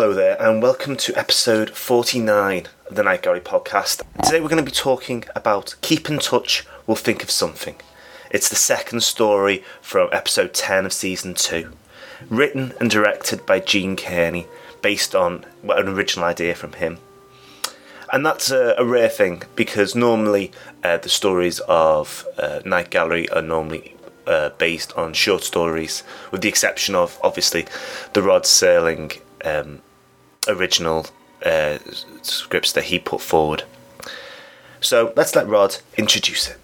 and welcome to episode 49 of the Night Gallery podcast. Today we're going to be talking about Keep in Touch, We'll Think of Something. It's the second story from episode 10 of season 2, written and directed by Gene Kearney, based on an original idea from him. And that's a, a rare thing because normally uh, the stories of uh, Night Gallery are normally uh, based on short stories, with the exception of obviously the Rod Serling um, original uh, scripts that he put forward. So let's let Rod introduce it.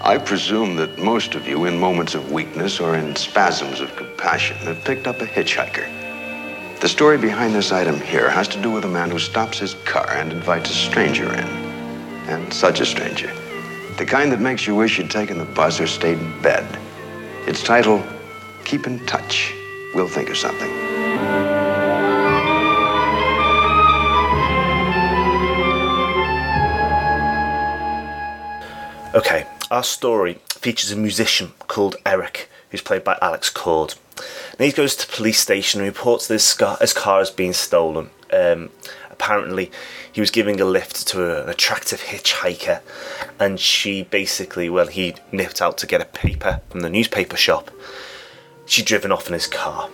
I presume that most of you, in moments of weakness or in spasms of compassion, have picked up a hitchhiker. The story behind this item here has to do with a man who stops his car and invites a stranger in. And such a stranger. The kind that makes you wish you'd taken the bus or stayed in bed. Its title, Keep in Touch. We'll think of something. Okay, our story features a musician called Eric, who's played by Alex Cord. And he goes to police station and reports that his car, his car has been stolen. Um, apparently, he was giving a lift to an attractive hitchhiker, and she basically, well, he nipped out to get a paper from the newspaper shop. She'd driven off in his car.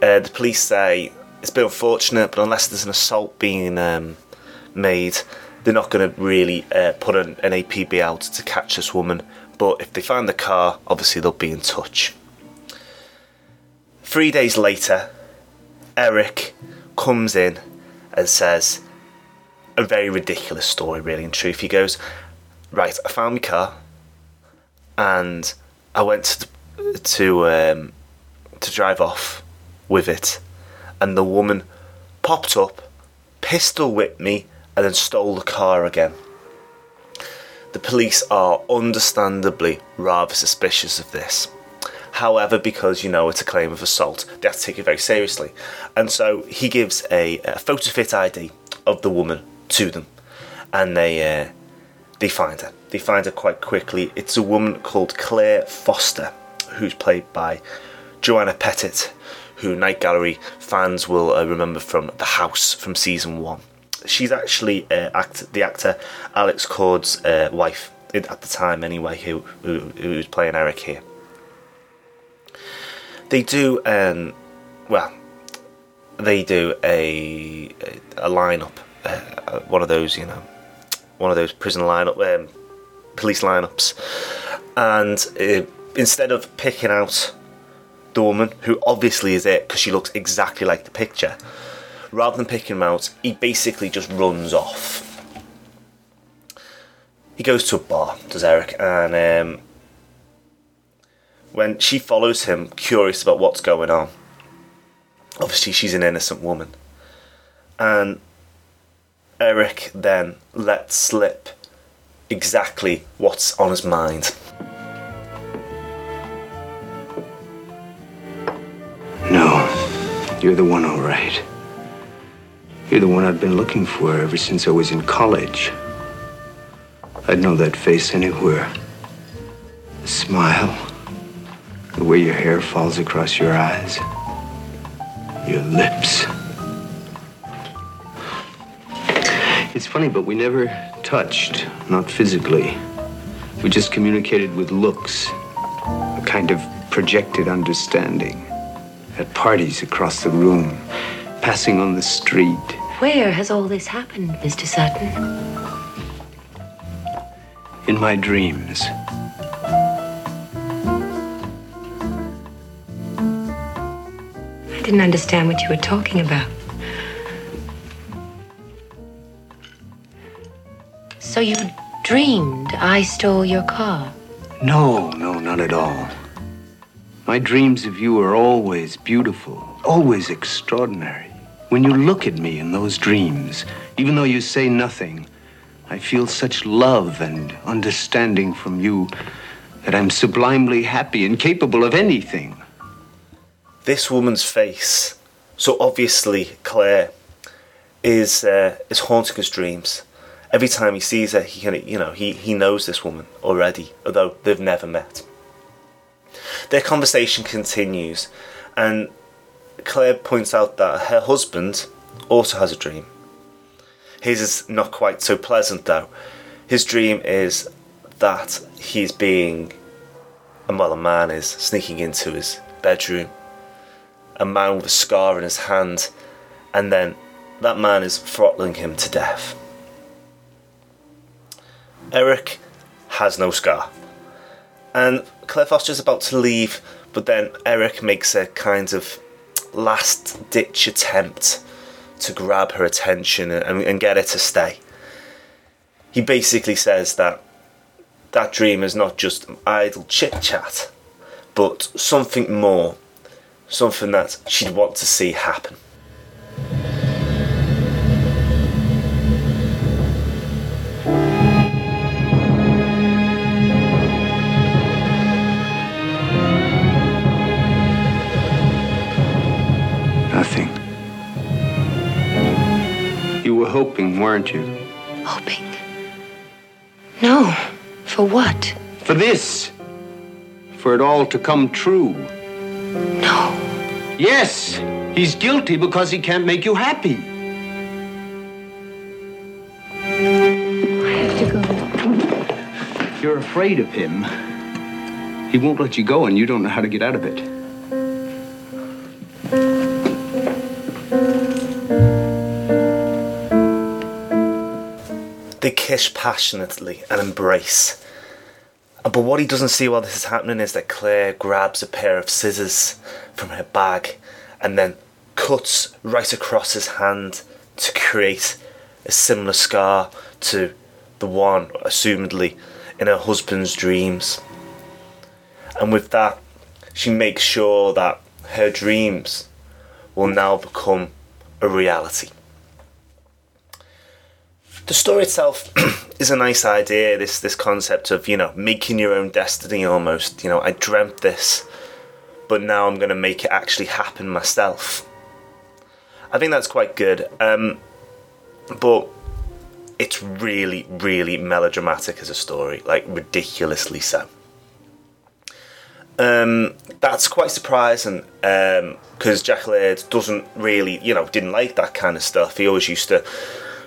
Uh, the police say it's a bit unfortunate, but unless there's an assault being um, made, they're not going to really uh, put an, an APB out to catch this woman. But if they find the car, obviously they'll be in touch. Three days later, Eric comes in and says a very ridiculous story, really, in truth. He goes, Right, I found my car and I went to, to, um, to drive off with it, and the woman popped up, pistol whipped me, and then stole the car again. The police are understandably rather suspicious of this. However, because you know it's a claim of assault, they have to take it very seriously. And so he gives a, a photo fit ID of the woman to them, and they uh, they find her. They find her quite quickly. It's a woman called Claire Foster, who's played by Joanna Pettet, who Night Gallery fans will uh, remember from The House from season one she's actually uh, act the actor Alex Cord's uh, wife at the time, anyway, who, who, was playing Eric here. They do, um, well, they do a a, lineup, uh, one of those, you know, one of those prison lineup, um, police lineups, and uh, instead of picking out the woman who obviously is it because she looks exactly like the picture rather than picking him out, he basically just runs off. He goes to a bar, does Eric, and um, when she follows him, curious about what's going on, obviously she's an innocent woman, and Eric then lets slip exactly what's on his mind. No, you're the one, all right. You're the one I've been looking for ever since I was in college. I'd know that face anywhere. The smile, the way your hair falls across your eyes, your lips. It's funny, but we never touched, not physically. We just communicated with looks, a kind of projected understanding. At parties across the room, passing on the street. Where has all this happened, Mr. Sutton? In my dreams. I didn't understand what you were talking about. So you dreamed I stole your car? No, no, not at all. My dreams of you are always beautiful, always extraordinary. When you look at me in those dreams, even though you say nothing, I feel such love and understanding from you that I'm sublimely happy and capable of anything. This woman's face, so obviously Claire, is uh, is haunting his dreams. Every time he sees her, he can, you know, he, he knows this woman already, although they've never met. Their conversation continues, and Claire points out that her husband also has a dream. His is not quite so pleasant though. His dream is that he's being, and well, a man is sneaking into his bedroom. A man with a scar in his hand, and then that man is throttling him to death. Eric has no scar. And Claire Foster's about to leave, but then Eric makes a kind of last ditch attempt to grab her attention and, and get her to stay. He basically says that that dream is not just idle chit chat, but something more, something that she'd want to see happen. Hoping, weren't you? Hoping. No. For what? For this. For it all to come true. No. Yes, he's guilty because he can't make you happy. I have to go. You're afraid of him. He won't let you go, and you don't know how to get out of it. They kiss passionately and embrace. But what he doesn't see while this is happening is that Claire grabs a pair of scissors from her bag and then cuts right across his hand to create a similar scar to the one, assumedly, in her husband's dreams. And with that, she makes sure that her dreams will now become a reality. The story itself is a nice idea. This this concept of you know making your own destiny almost. You know, I dreamt this, but now I'm going to make it actually happen myself. I think that's quite good. Um, but it's really, really melodramatic as a story, like ridiculously so. Um, that's quite surprising because Jack Laird doesn't really, you know, didn't like that kind of stuff. He always used to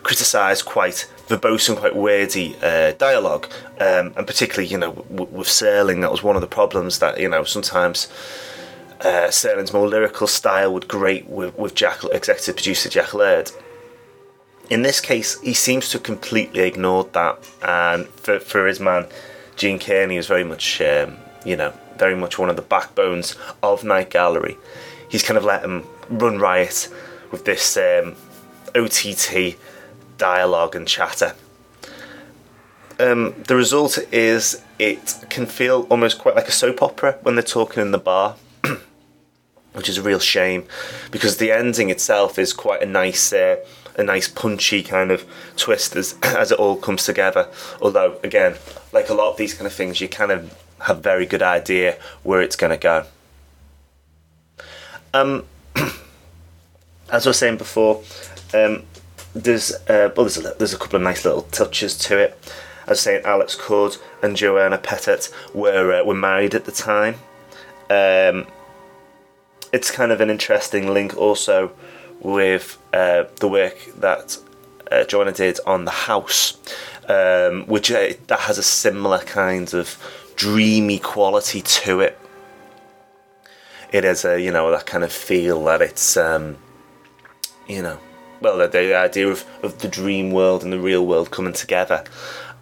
criticise quite verbose and quite wordy uh, dialogue, um, and particularly, you know, w- with Serling, that was one of the problems that you know sometimes. Uh, Serling's more lyrical style would grate with, with Jack, executive producer Jack Laird. In this case, he seems to have completely ignored that, and for, for his man, Gene Kearney was very much, um, you know, very much one of the backbones of Night Gallery. He's kind of let him run riot with this um, OTT dialogue and chatter. Um, the result is it can feel almost quite like a soap opera when they're talking in the bar, which is a real shame because the ending itself is quite a nice, uh, a nice punchy kind of twist as as it all comes together. Although, again, like a lot of these kind of things, you kind of have a very good idea where it's going to go. Um, as I was saying before, um, there's uh, well, there's a, there's a couple of nice little touches to it. As I saying, Alex Cord and Joanna Pettet were uh, were married at the time. Um, it's kind of an interesting link also with uh, the work that uh, Joanna did on the house, um, which uh, that has a similar kind of dreamy quality to it. It has a you know that kind of feel that it's um, you know well the, the idea of, of the dream world and the real world coming together,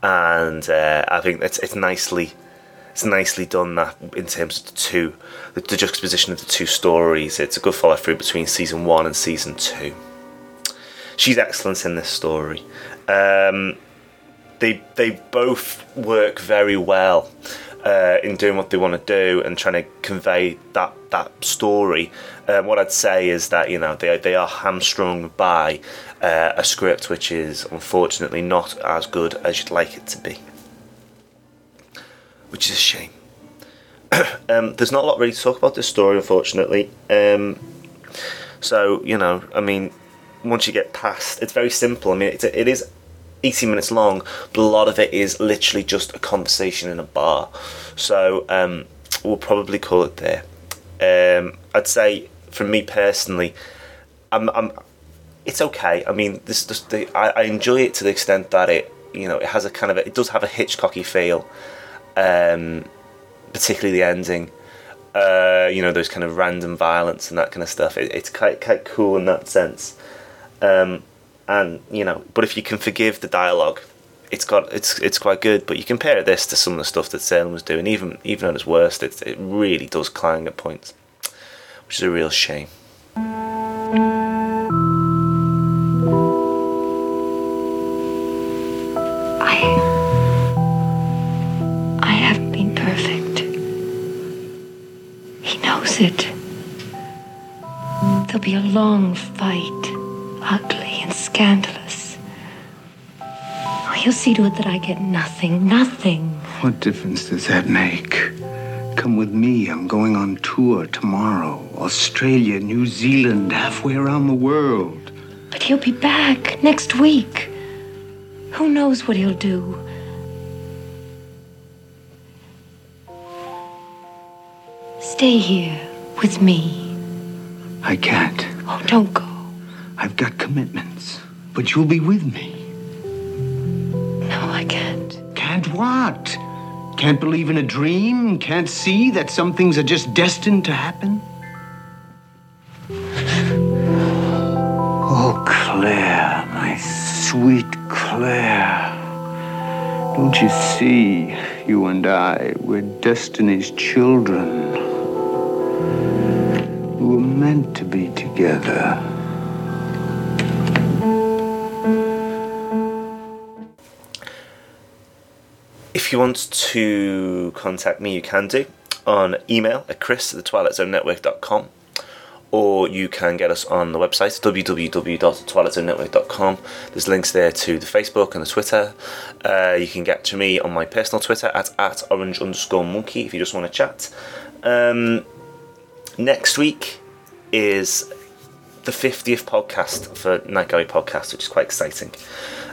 and uh, I think it's it's nicely it's nicely done that in terms of the two the, the juxtaposition of the two stories. It's a good follow through between season one and season two. She's excellent in this story. Um, they they both work very well uh, in doing what they want to do and trying to convey that that story. Uh, what I'd say is that you know they they are hamstrung by uh, a script which is unfortunately not as good as you'd like it to be, which is a shame. um, there's not a lot really to talk about this story, unfortunately. Um, so you know, I mean, once you get past, it's very simple. I mean, it's, it is 80 minutes long, but a lot of it is literally just a conversation in a bar. So um, we'll probably call it there. Um, I'd say, for me personally, I'm, I'm, it's okay. I mean, this just the, I, I enjoy it to the extent that it you know it has a kind of a, it does have a Hitchcocky feel, um, particularly the ending. Uh, you know those kind of random violence and that kind of stuff. It, it's quite quite cool in that sense. Um, and you know, but if you can forgive the dialogue, it's got it's it's quite good. But you compare this to some of the stuff that Serling was doing, even even at its worst, it it really does clang at points, which is a real shame. I. I haven't been perfect. He knows it. There'll be a long fight, ugly and scandalous. Oh, he'll see to it that I get nothing, nothing. What difference does that make? Come with me. I'm going on tour tomorrow. Australia, New Zealand, halfway around the world. But he'll be back next week. Who knows what he'll do? Stay here with me. I can't. Oh, don't go. I've got commitments. But you'll be with me. No, I can't. Can't what? Can't believe in a dream? Can't see that some things are just destined to happen? Oh, Claire, my sweet Claire. Don't you see, you and I, we're destiny's children. We were meant to be together. If you want to contact me, you can do on email at chris at the twilightzonenetwork.com or you can get us on the website www.twilightzonenetwork.com. There's links there to the Facebook and the Twitter. Uh, you can get to me on my personal Twitter at, at orange underscore monkey if you just want to chat. Um, next week is the 50th podcast for Night Gallery Podcast, which is quite exciting.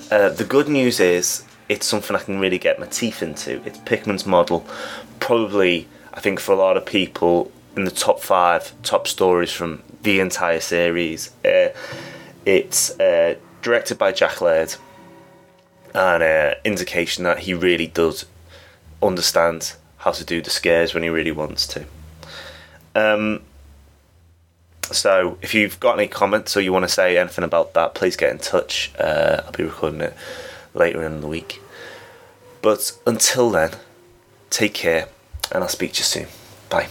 Uh, the good news is it's something I can really get my teeth into. It's Pickman's model. Probably, I think, for a lot of people, in the top five top stories from the entire series. Uh, it's uh, directed by Jack Laird, and uh, indication that he really does understand how to do the scares when he really wants to. Um, so, if you've got any comments or you want to say anything about that, please get in touch. Uh, I'll be recording it later in the week. But until then, take care, and I'll speak to you soon. Bye.